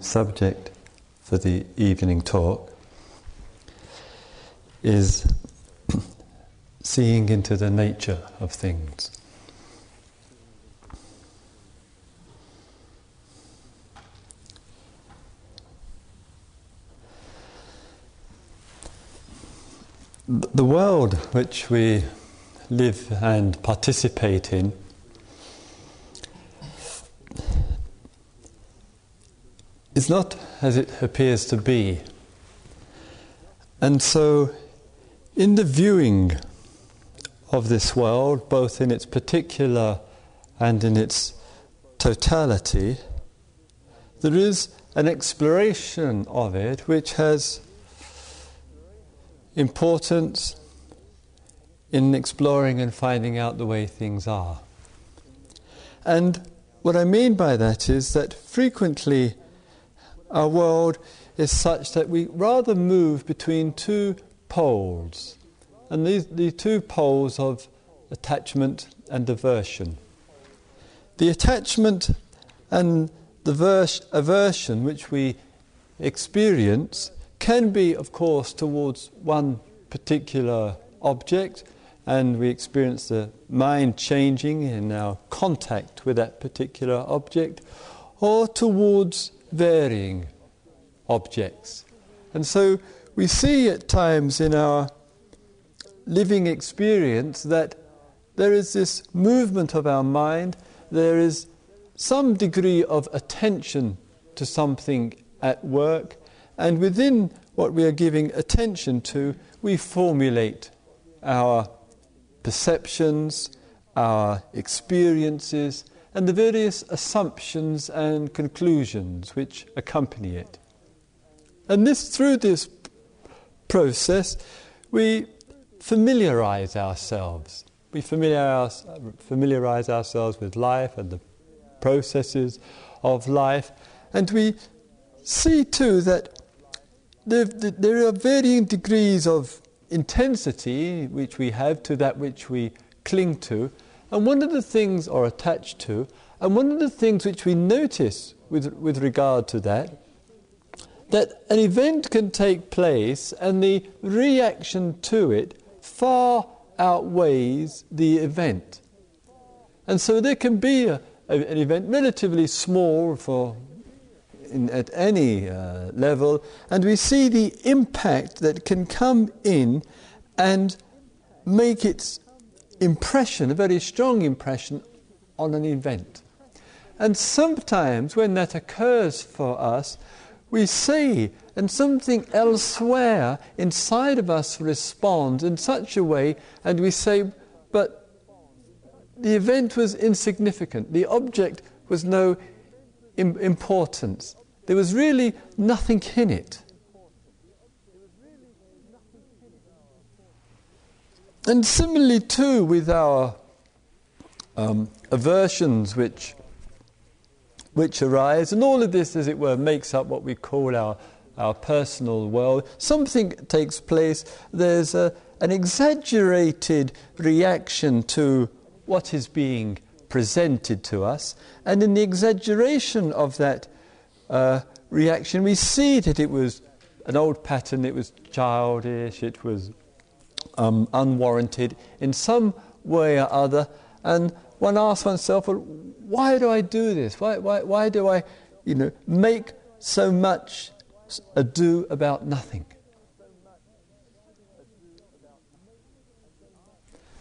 subject for the evening talk is seeing into the nature of things. The world which we live and participate in is not as it appears to be. And so, in the viewing of this world, both in its particular and in its totality, there is an exploration of it which has importance in exploring and finding out the way things are. And what I mean by that is that frequently our world is such that we rather move between two poles, and these the two poles of attachment and aversion. The attachment and the vers- aversion which we experience can be, of course, towards one particular object, and we experience the mind changing in our contact with that particular object, or towards varying objects. And so we see at times in our living experience that there is this movement of our mind, there is some degree of attention to something at work, and within what we are giving attention to, we formulate our perceptions, our experiences, and the various assumptions and conclusions which accompany it. And this, through this process, we familiarize ourselves. We familiarize, ourselves with life and the processes of life, and we see too that there are varying degrees of intensity which we have to that which we cling to, and one of the things, or attached to, and one of the things which we notice with, with regard to that, that an event can take place and the reaction to it far outweighs the event. And so there can be a, a, an event relatively small for in, at any uh, level, and we see the impact that can come in and make its impression, a very strong impression, on an event. And sometimes when that occurs for us, we see, and something elsewhere inside of us responds in such a way, and we say, but the event was insignificant, the object was no Im- importance, there was really nothing in it. And similarly, too, with our um, aversions which, which arise, and all of this, as it were, makes up what we call our, our personal world. Something takes place, there's a, an exaggerated reaction to what is being presented to us, and in the exaggeration of that uh, reaction, we see that it was an old pattern, it was childish, it was um, unwarranted in some way or other. And one asks oneself, well, why do I do this? Why, why, why do I, you know, make so much ado about nothing?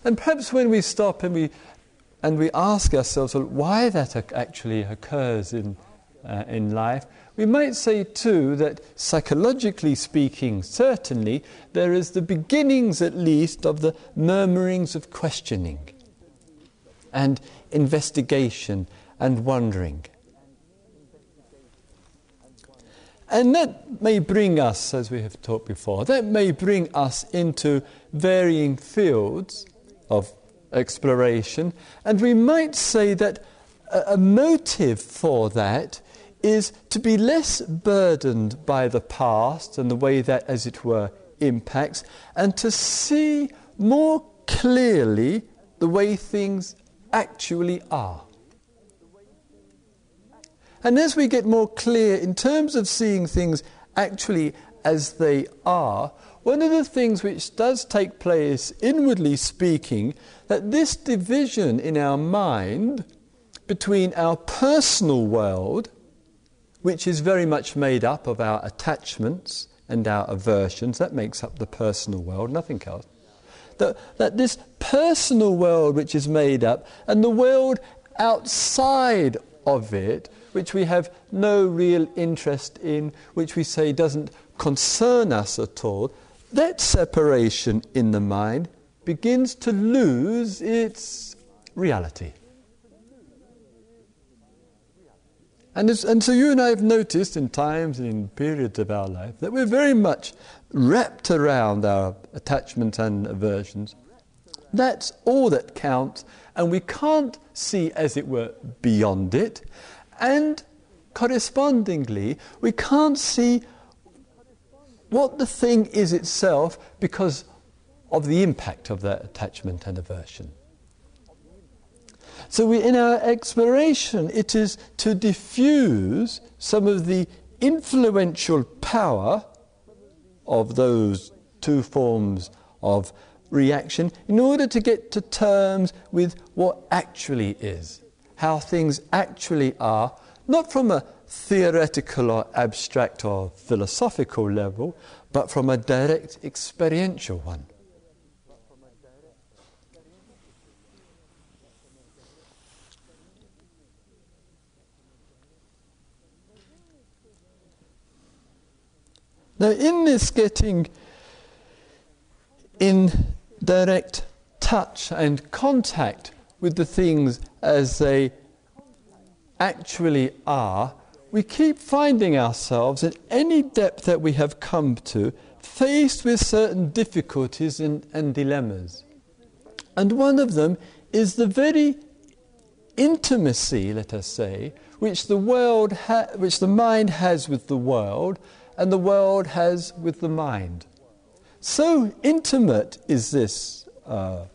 And perhaps when we stop and we, and we ask ourselves well, why that actually occurs in, uh, in life, we might say too that psychologically speaking, certainly, there is the beginnings at least of the murmurings of questioning and investigation and wondering. And that may bring us, as we have talked before, that may bring us into varying fields of exploration, and we might say that a, a motive for that is to be less burdened by the past and the way that, as it were, impacts, and to see more clearly the way things actually are. And as we get more clear in terms of seeing things actually as they are, one of the things which does take place, inwardly speaking, that this division in our mind between our personal world, which is very much made up of our attachments and our aversions, that makes up the personal world, nothing else. That, that this personal world which is made up and the world outside of it, which we have no real interest in, which we say doesn't concern us at all, that separation in the mind begins to lose its reality. And, and, so you and I have noticed in times and in periods of our life that we're very much wrapped around our attachments and aversions. That's all that counts, and we can't see, as it were, beyond it. And correspondingly, we can't see what the thing is itself because of the impact of that attachment and aversion. So, we, in our exploration, it is to diffuse some of the influential power of those two forms of reaction in order to get to terms with what actually is, how things actually are, not from a theoretical or abstract or philosophical level, but from a direct experiential one. Now, in this getting in direct touch and contact with the things as they actually are, we keep finding ourselves at any depth that we have come to faced with certain difficulties and, and dilemmas. And one of them is the very intimacy, let us say, which the world ha- which the mind has with the world and the world has with the mind. So intimate is this uh,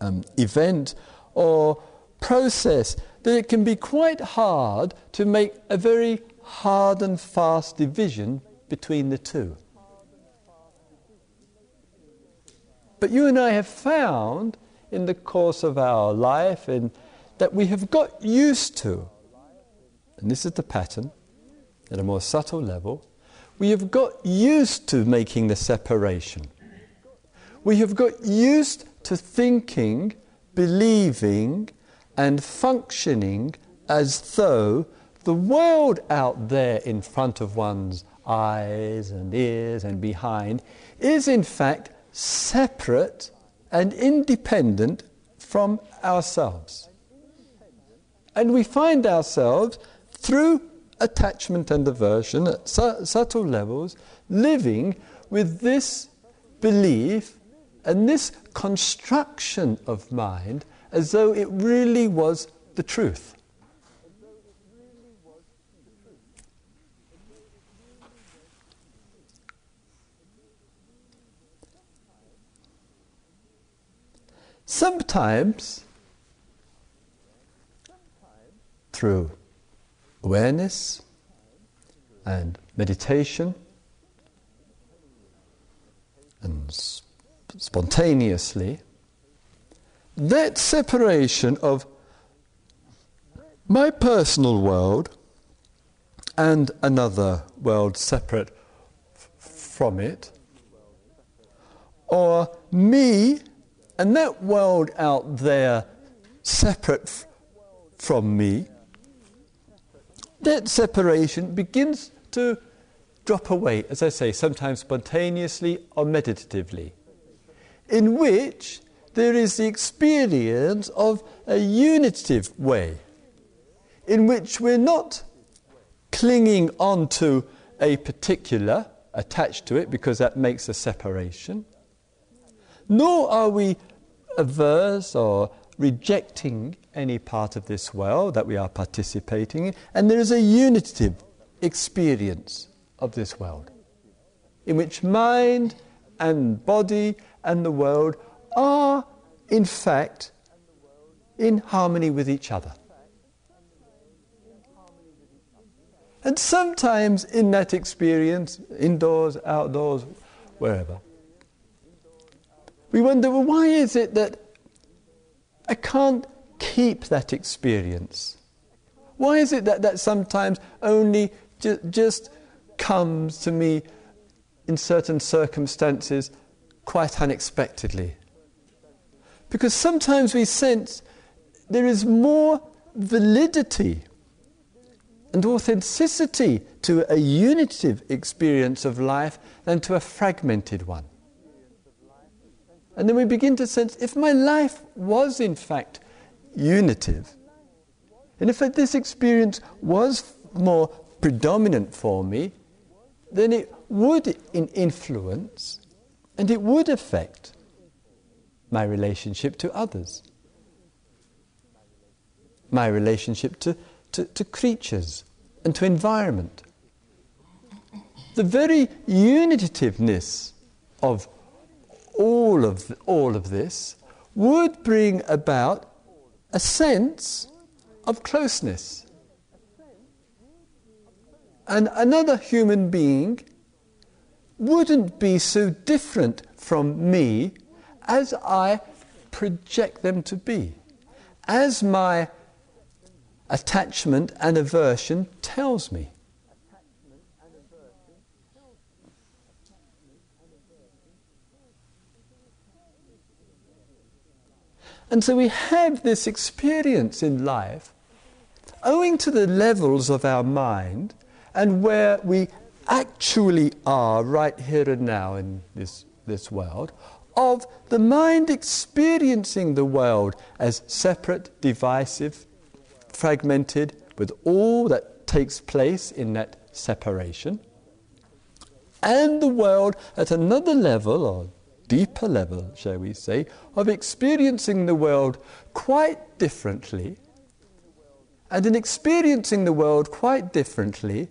um, event or process that it can be quite hard to make a very hard and fast division between the two. But you and I have found in the course of our life and that we have got used to, and this is the pattern at a more subtle level, we have got used to making the separation. We have got used to thinking, believing, and functioning as though the world out there in front of one's eyes and ears and behind is in fact separate and independent from ourselves. And we find ourselves through attachment and aversion at su- subtle levels, living with this belief and this construction of mind as though it really was the truth. Sometimes, through awareness and meditation and sp- spontaneously, that separation of my personal world and another world separate f- from it, or me and that world out there separate f- from me, that separation begins to drop away, as I say, sometimes spontaneously or meditatively, in which there is the experience of a unitive way, in which we're not clinging on to a particular, attached to it, because that makes a separation, nor are we averse or rejecting any part of this world that we are participating in, and there is a unitive experience of this world in which mind and body and the world are, in fact, in harmony with each other. And sometimes in that experience, indoors, outdoors, wherever, we wonder, well, why is it that I can't keep that experience? Why is it that that sometimes only ju- just comes to me in certain circumstances quite unexpectedly? Because sometimes we sense there is more validity and authenticity to a unitive experience of life than to a fragmented one. And then we begin to sense if my life was in fact unitive, and if this experience was more predominant for me, then it would influence and it would affect my relationship to others, my relationship to, to, to creatures and to environment. The very unitiveness of all of, all of this would bring about a sense of closeness. And another human being wouldn't be so different from me as I project them to be, as my attachment and aversion tells me. And so we have this experience in life, owing to the levels of our mind and where we actually are right here and now in this, this world, of the mind experiencing the world as separate, divisive, fragmented, with all that takes place in that separation, and the world at another level, or deeper level, shall we say, of experiencing the world quite differently. And in experiencing the world quite differently,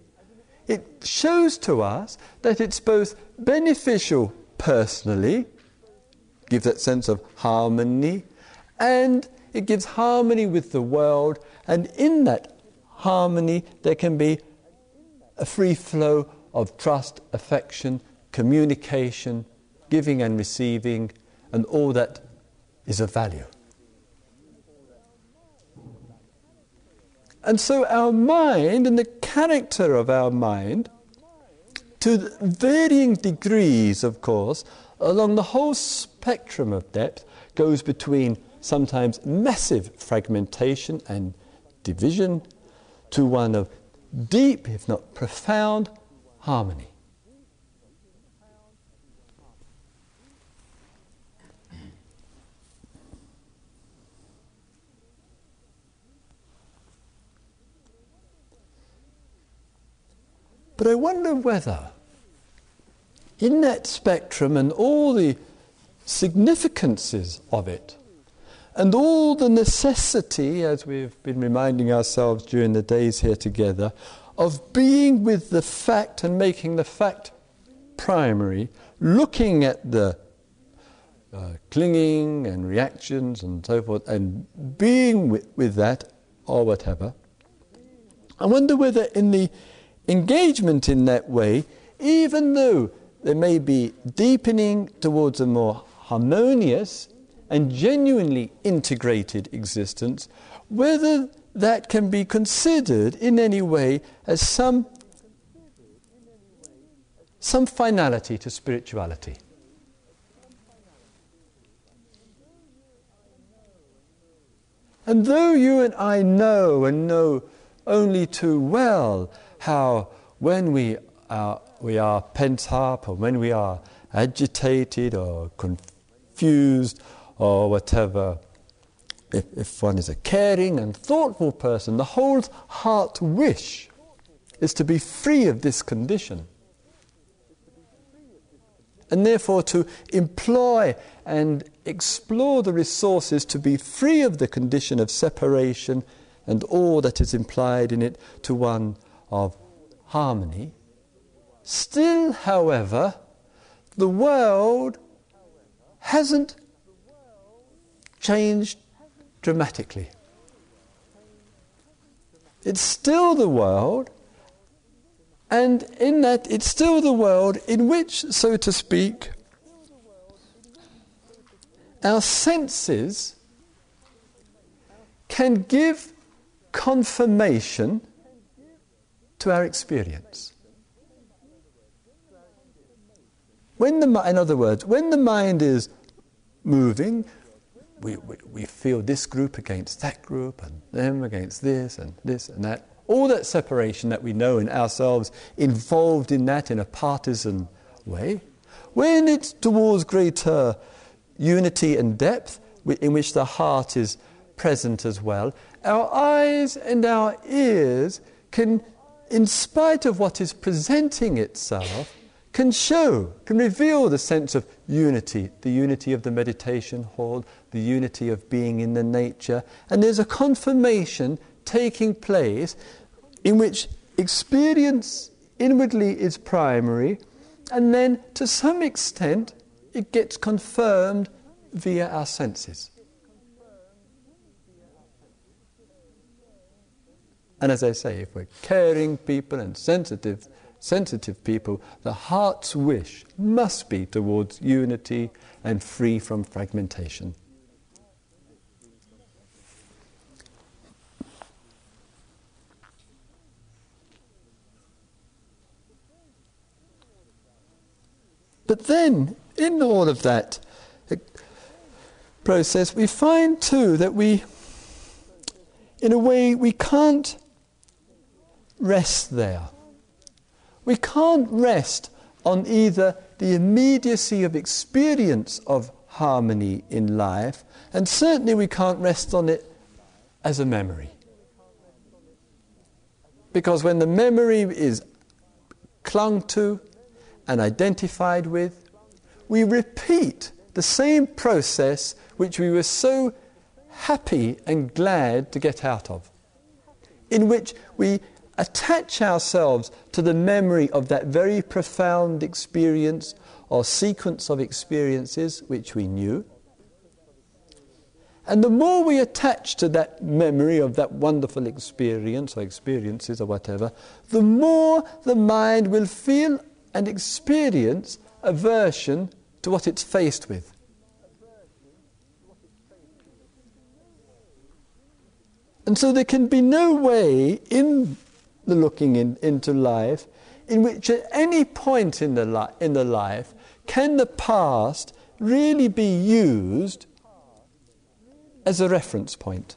it shows to us that it's both beneficial personally, gives that sense of harmony, and it gives harmony with the world, and in that harmony there can be a free flow of trust, affection, communication, giving and receiving, and all that is of value. And so our mind and the character of our mind, to varying degrees, of course, along the whole spectrum of depth, goes between sometimes massive fragmentation and division to one of deep, if not profound, harmony. But I wonder whether, in that spectrum and all the significances of it, and all the necessity, as we've been reminding ourselves during the days here together, of being with the fact and making the fact primary, looking at the uh, clinging and reactions and so forth, and being with, with that or whatever. I wonder whether in the engagement in that way, even though there may be deepening towards a more harmonious and genuinely integrated existence, whether that can be considered in any way as some, some finality to spirituality. And though you and I know and know only too well how when we are, we are pent up or when we are agitated or confused or whatever, if, if one is a caring and thoughtful person, the whole heart wish is to be free of this condition. And therefore, to employ and explore the resources to be free of the condition of separation and all that is implied in it to one of harmony. Still, however, the world hasn't changed dramatically. It's still the world And in that, it's still the world in which, so to speak, our senses can give confirmation to our experience. When the, in other words, when the mind is moving, we, we, we feel this group against that group, and them against this, and this and that. All that separation that we know in ourselves involved in that in a partisan way. When it's towards greater unity and depth, in which the heart is present as well, our eyes and our ears can, in spite of what is presenting itself, can show, can reveal the sense of unity, the unity of the meditation hall, the unity of being in the nature. And there's a confirmation taking place in which experience inwardly is primary, and then to some extent it gets confirmed via our senses. And as I say, if we're caring people and sensitive sensitive people, the heart's wish must be towards unity and free from fragmentation. But then, in all of that uh, process, we find too that we, in a way, we can't rest there. We can't rest on either the immediacy of experience of harmony in life, and certainly we can't rest on it as a memory. Because when the memory is clung to and identified with, we repeat the same process which we were so happy and glad to get out of, in which we attach ourselves to the memory of that very profound experience or sequence of experiences which we knew. And the more we attach to that memory of that wonderful experience or experiences or whatever, the more the mind will feel and experience aversion to what it's faced with. And so there can be no way in the looking in, into life, in which at any point in the, li- in the life can the past really be used as a reference point.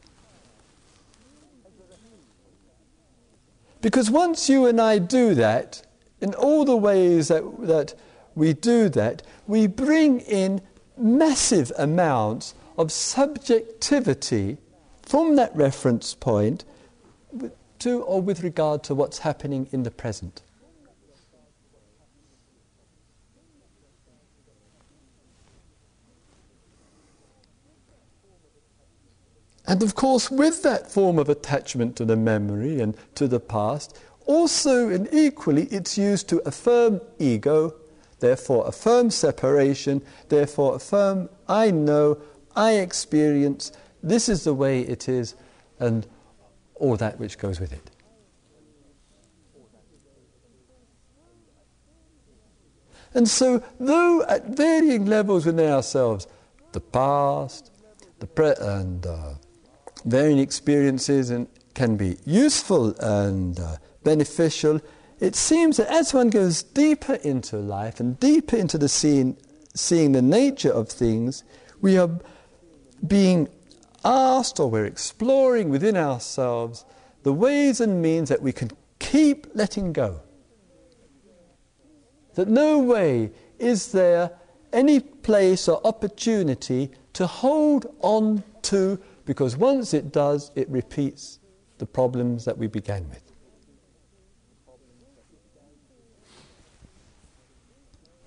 Because once you and I do that, in all the ways that, that we do that, we bring in massive amounts of subjectivity from that reference point to or with regard to what's happening in the present. And of course, with that form of attachment to the memory and to the past, also and equally it's used to affirm ego, therefore affirm separation, therefore affirm I know, I experience, this is the way it is, and or that which goes with it. And so, though at varying levels within ourselves, the past, the pre- and uh, varying experiences and can be useful and uh, beneficial, it seems that as one goes deeper into life and deeper into the seeing, seeing the nature of things, we are being asked or we're exploring within ourselves the ways and means that we can keep letting go. That no way is there any place or opportunity to hold on to, because once it does, it repeats the problems that we began with.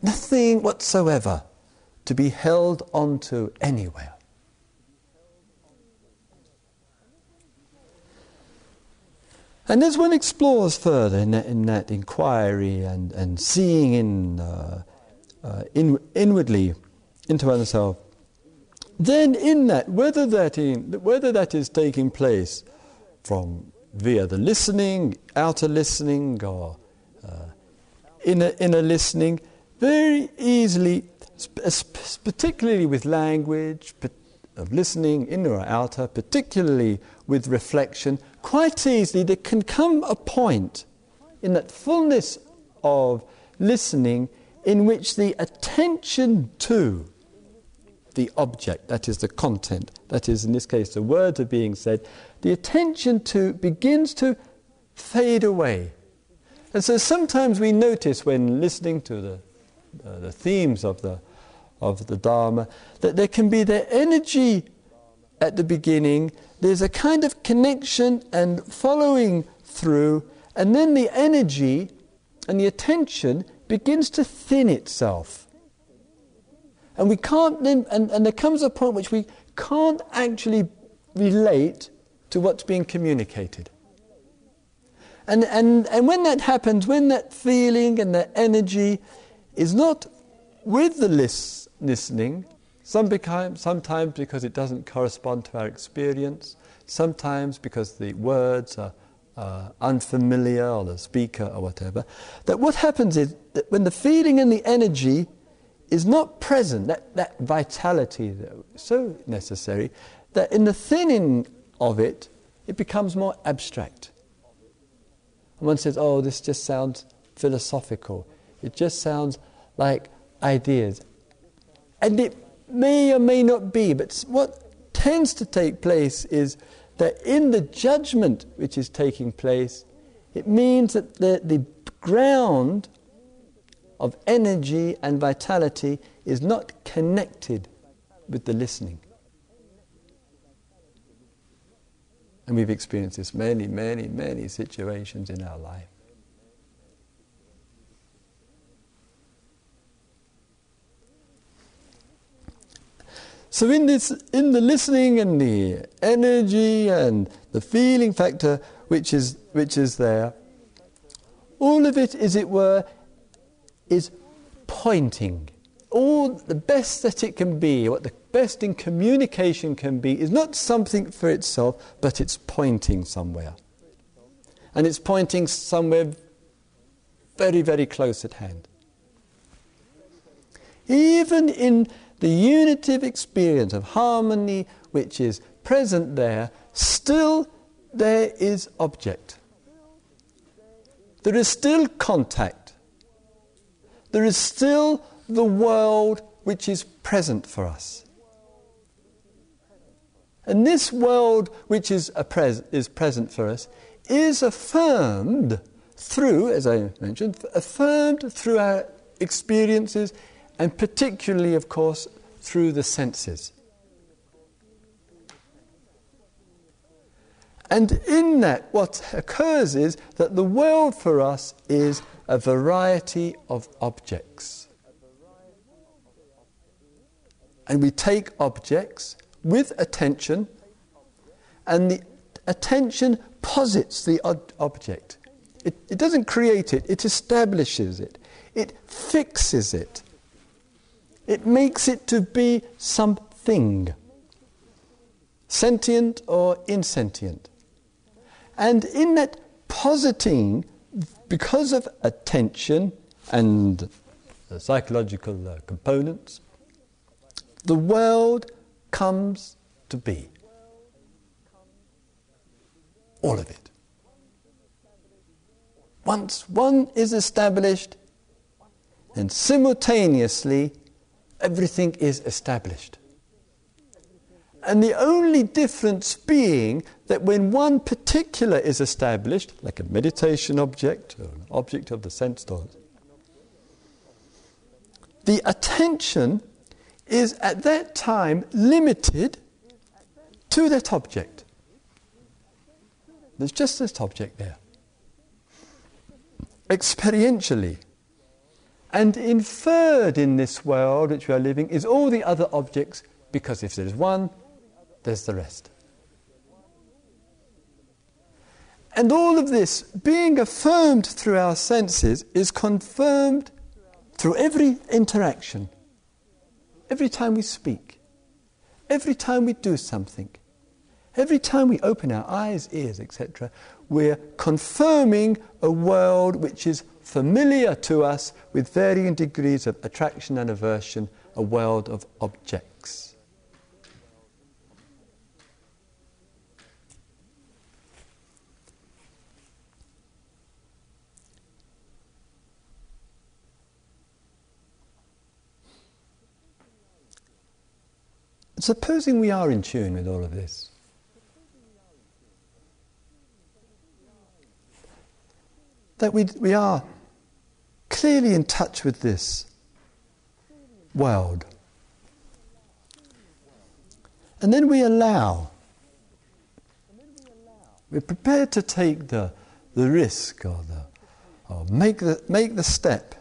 Nothing whatsoever to be held onto anywhere. And as one explores further in that, in that inquiry and, and seeing in, uh, uh, in, inwardly into oneself, then in that, whether that, in, whether that is taking place from via the listening, outer listening, or uh, in a, in a listening very easily, particularly with language, of listening, inner or outer, particularly with reflection, quite easily there can come a point in that fullness of listening in which the attention to the object, that is the content, that is in this case the words are being said, the attention to begins to fade away. And so sometimes we notice when listening to the, uh, the themes of the, of the Dharma that there can be the energy at the beginning, there's a kind of connection and following through, and then the energy and the attention begins to thin itself. And we can't then, and, and there comes a point which we can't actually relate to what's being communicated. And, and, and when that happens, when that feeling and that energy is not with the lis- listening, some sometimes because it doesn't correspond to our experience, sometimes because the words are uh, unfamiliar or the speaker or whatever, that what happens is that when the feeling and the energy is not present, that, that vitality that is so necessary, that in the thinning of it, it becomes more abstract. And one says, oh, this just sounds philosophical. It just sounds like ideas. And it may or may not be, but what tends to take place is that in the judgment which is taking place, it means that the, the ground of energy and vitality is not connected with the listening. And we've experienced this many, many, many situations in our life. So in this, in the listening and the energy and the feeling factor which is which is there, all of it, as it were, is pointing. All the best that it can be, what the best in communication can be, is not something for itself, but it's pointing somewhere. And it's pointing somewhere very, very close at hand. Even in the unitive experience of harmony which is present there, still there is object. There is still contact. There is still the world which is present for us. And this world which is, pres- is present for us is affirmed through, as I mentioned, affirmed through our experiences and particularly, of course, through the senses. And in that, what occurs is that the world for us is a variety of objects. And we take objects with attention, and the attention posits the object. It, it doesn't create it, it establishes it, it fixes it. It makes it to be something, sentient or insentient. And in that positing, because of attention and the psychological uh, components, the world comes to be. All of it. Once one is established, and simultaneously everything is established. And the only difference being that when one particular is established, like a meditation object or an object of the sense thought, the attention is at that time limited to that object. There's just this object there. Experientially, and inferred in this world which we are living is all the other objects, because if there's one, there's the rest. And all of this, being affirmed through our senses, is confirmed through every interaction, every time we speak, every time we do something, Every time we open our eyes, ears, etc., we're confirming a world which is familiar to us with varying degrees of attraction and aversion, a world of objects. Supposing we are in tune with all of this. That we, we are clearly in touch with this world. And then we allow, we're prepared to take the, the risk or, the, or make, the, make the step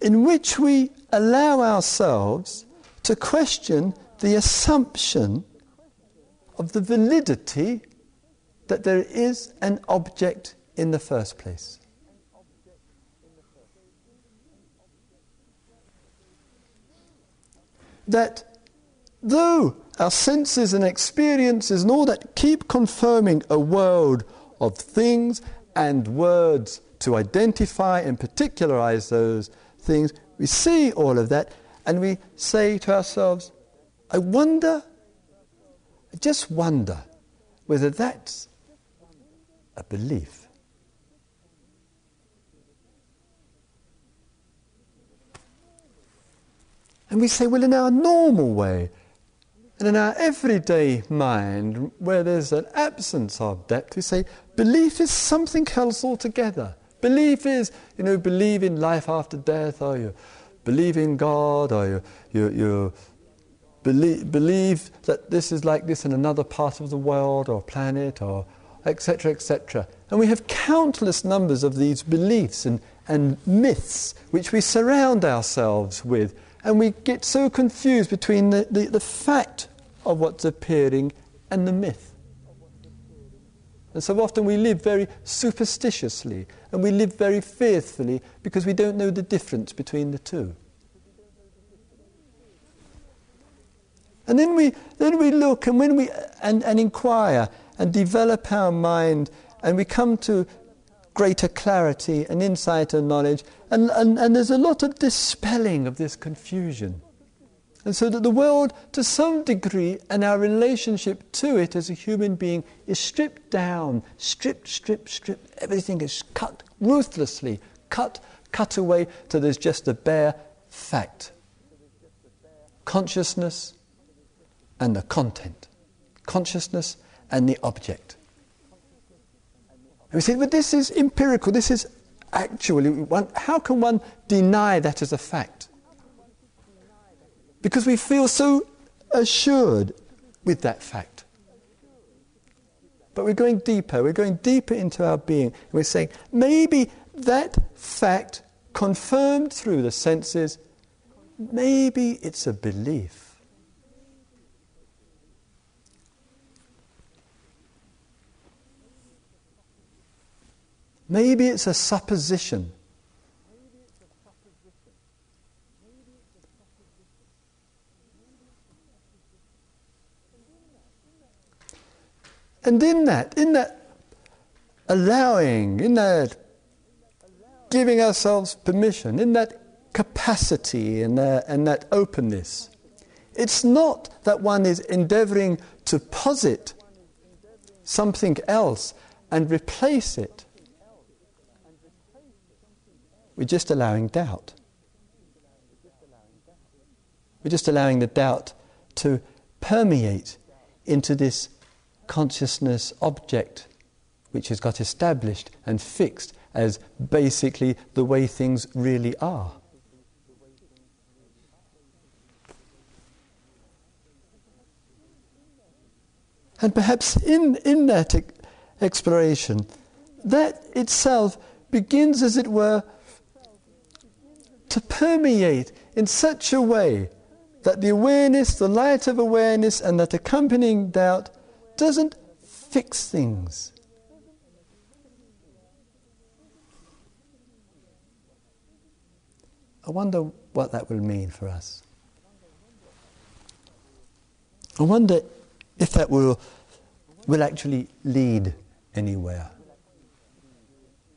in which we allow ourselves to question the assumption of the validity that there is an object in the first place. That though our senses and experiences and all that keep confirming a world of things and words to identify and particularize those things, we see all of that and we say to ourselves, I wonder, I just wonder whether that's a belief. And we say, well, in our normal way, and in our everyday mind, where there's an absence of depth, we say, belief is something else altogether. Belief is, you know, believe in life after death, or you believe in God, or you, you, you believe, believe that this is like this in another part of the world or planet or etc., etc. And we have countless numbers of these beliefs and, and myths which we surround ourselves with. And we get so confused between the, the, the fact of what's appearing and the myth. And so often we live very superstitiously and we live very fearfully because we don't know the difference between the two. And then we, then we look and, when we, and, and inquire and develop our mind and we come to greater clarity and insight and knowledge. And, and, and there's a lot of dispelling of this confusion. And so that the world, to some degree, and our relationship to it as a human being is stripped down, stripped, stripped, stripped. Everything is cut ruthlessly, cut, cut away till there's just a bare fact. Consciousness, and the content, consciousness and the object. And we say, but this is empirical, this is actually, one, how can one deny that as a fact? Because we feel so assured with that fact. But we're going deeper, we're going deeper into our being. And we're saying, maybe that fact, confirmed through the senses, maybe it's a belief. Maybe it's a supposition. And in that, in that allowing, in that giving ourselves permission, in that capacity and, and that openness, it's not that one is endeavoring to posit something else and replace it. We're just allowing doubt. We're just allowing the doubt to permeate into this consciousness object which has got established and fixed as basically the way things really are. And perhaps in, in that exploration, that itself begins, as it were, to permeate in such a way that the awareness, the light of awareness, and that accompanying doubt doesn't fix things. I wonder what that will mean for us. I wonder if that will will actually lead anywhere.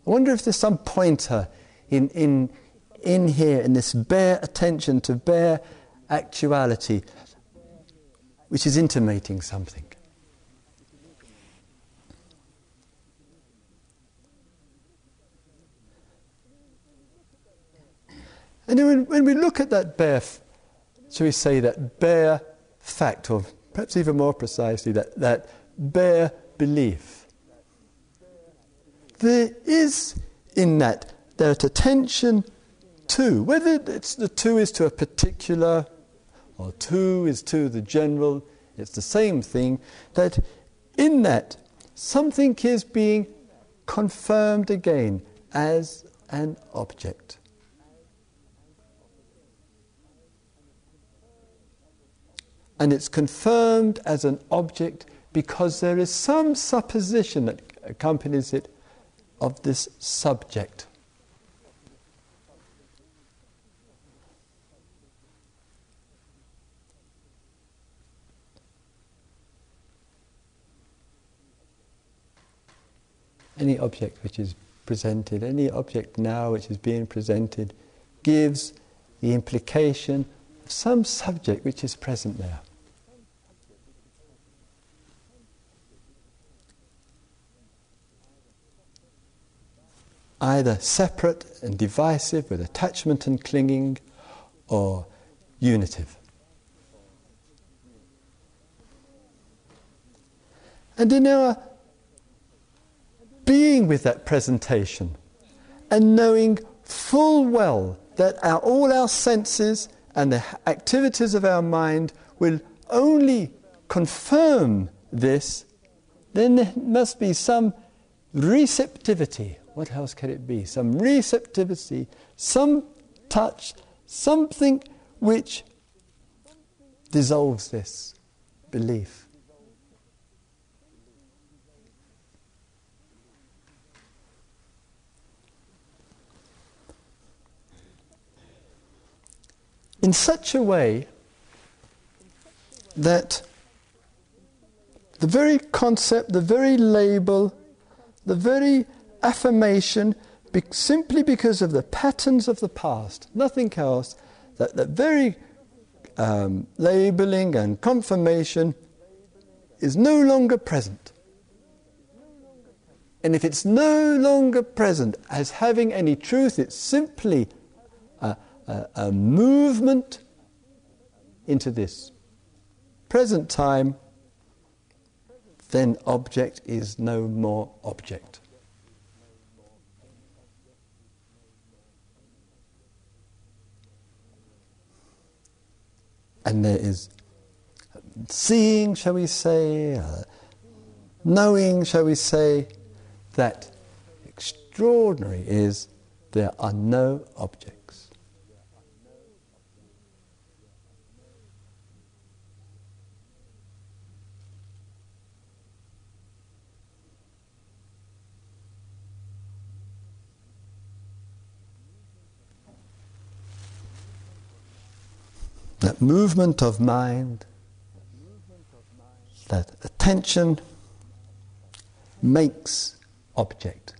I wonder if there's some pointer in, in, in here, in this bare attention to bare actuality, which is intimating something. And when, when we look at that bare, shall we say, that bare fact, or perhaps even more precisely, that, that bare belief, there is in that that attention to, whether it's the two is to a particular or two is to the general, it's the same thing, that in that something is being confirmed again as an object. and it's confirmed as an object because there is some supposition that accompanies it of this subject. Any object which is presented, any object now which is being presented, gives the implication of some subject which is present there. either separate and divisive with attachment and clinging, or unitive. And in our being with that presentation and knowing full well that our, all our senses and the activities of our mind will only confirm this, then there must be some receptivity what else can it be? Some receptivity, some touch, something which dissolves this belief. In such a way that the very concept, the very label, the very affirmation be- simply because of the patterns of the past, nothing else, that, that very um, labeling and confirmation is no longer present. And if it's no longer present as having any truth, it's simply a, a movement into this present time, then object is no more object. and there is seeing, shall we say, uh, knowing, shall we say, that extraordinary is there are no objects. That movement of mind, that attention makes object.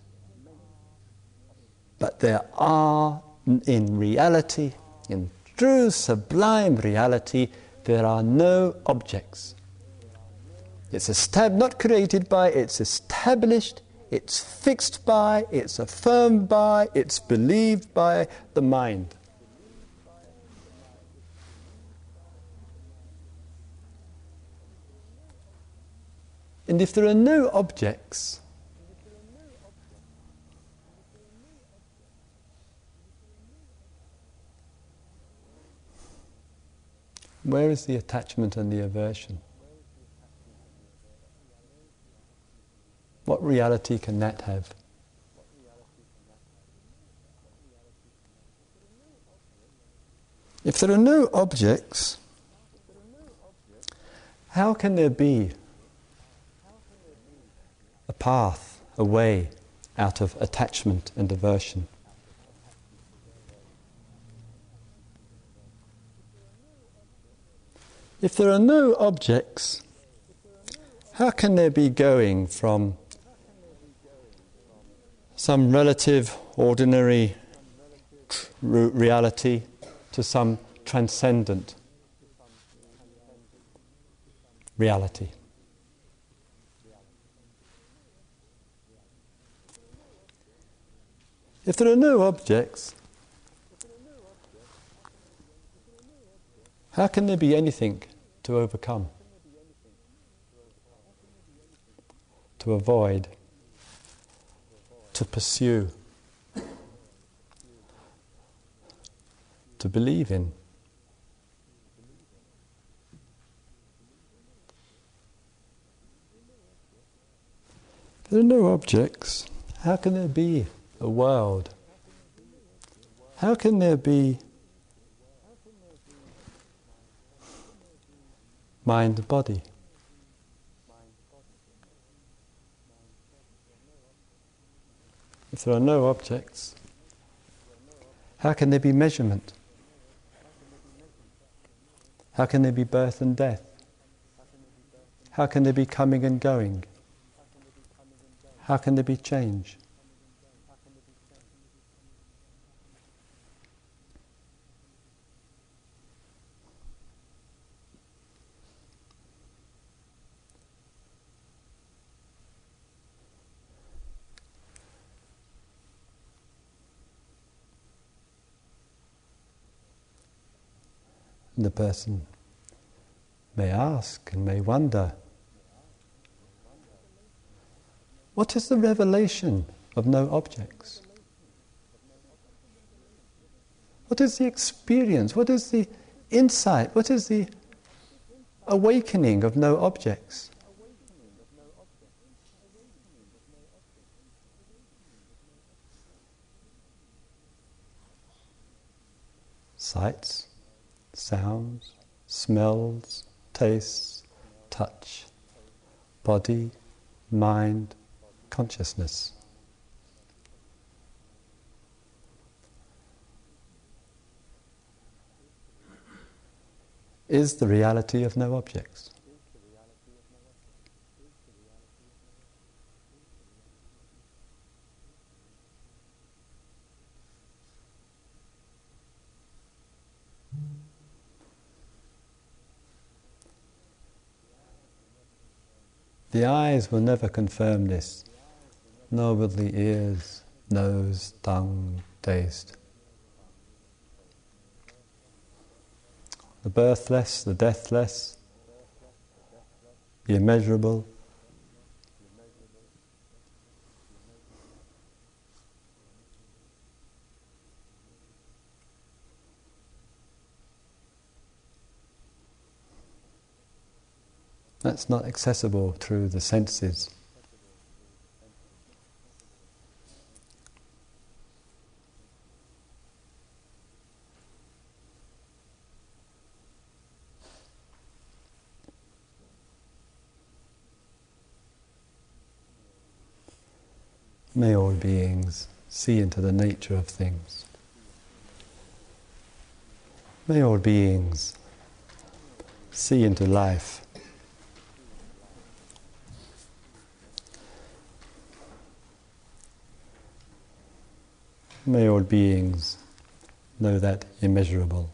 But there are, in reality, in true sublime reality, there are no objects. It's estab- not created by, it's established, it's fixed by, it's affirmed by, it's believed by the mind. And if there are no objects, where is the attachment and the aversion? What reality can that have? If there are no objects, how can there be a path, a way out of attachment and aversion. If there are no objects, how can there be going from some relative, ordinary reality to some transcendent reality? If there are no objects, how can there be anything to overcome? To avoid? To pursue? To believe in? There are no objects, how can there be a world? How can there be mind body? If there are no objects, how can there be measurement? How can there be birth and death? How can there be coming and going? How can there be change? The person may ask and may wonder what is the revelation of no objects? What is the experience? What is the insight? What is the awakening of no objects? Sights, sounds, smells, tastes, touch, body, mind, consciousness. Is the reality of no objects. The eyes will never confirm this, nor will the ears, nose, tongue, taste. The birthless, the deathless, the immeasurable, That's not accessible through the senses. May all beings see into the nature of things. May all beings see into life. May all beings know that immeasurable.